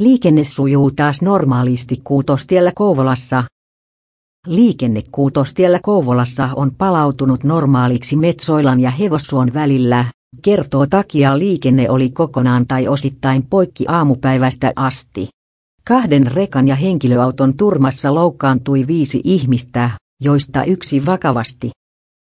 Liikenne sujuu taas normaalisti Kuutostiellä Kouvolassa. Liikenne Kuutostiellä Kouvolassa on palautunut normaaliksi Metsoilan ja Hevossuon välillä, kertoo takia liikenne oli kokonaan tai osittain poikki aamupäivästä asti. Kahden rekan ja henkilöauton turmassa loukkaantui viisi ihmistä, joista yksi vakavasti.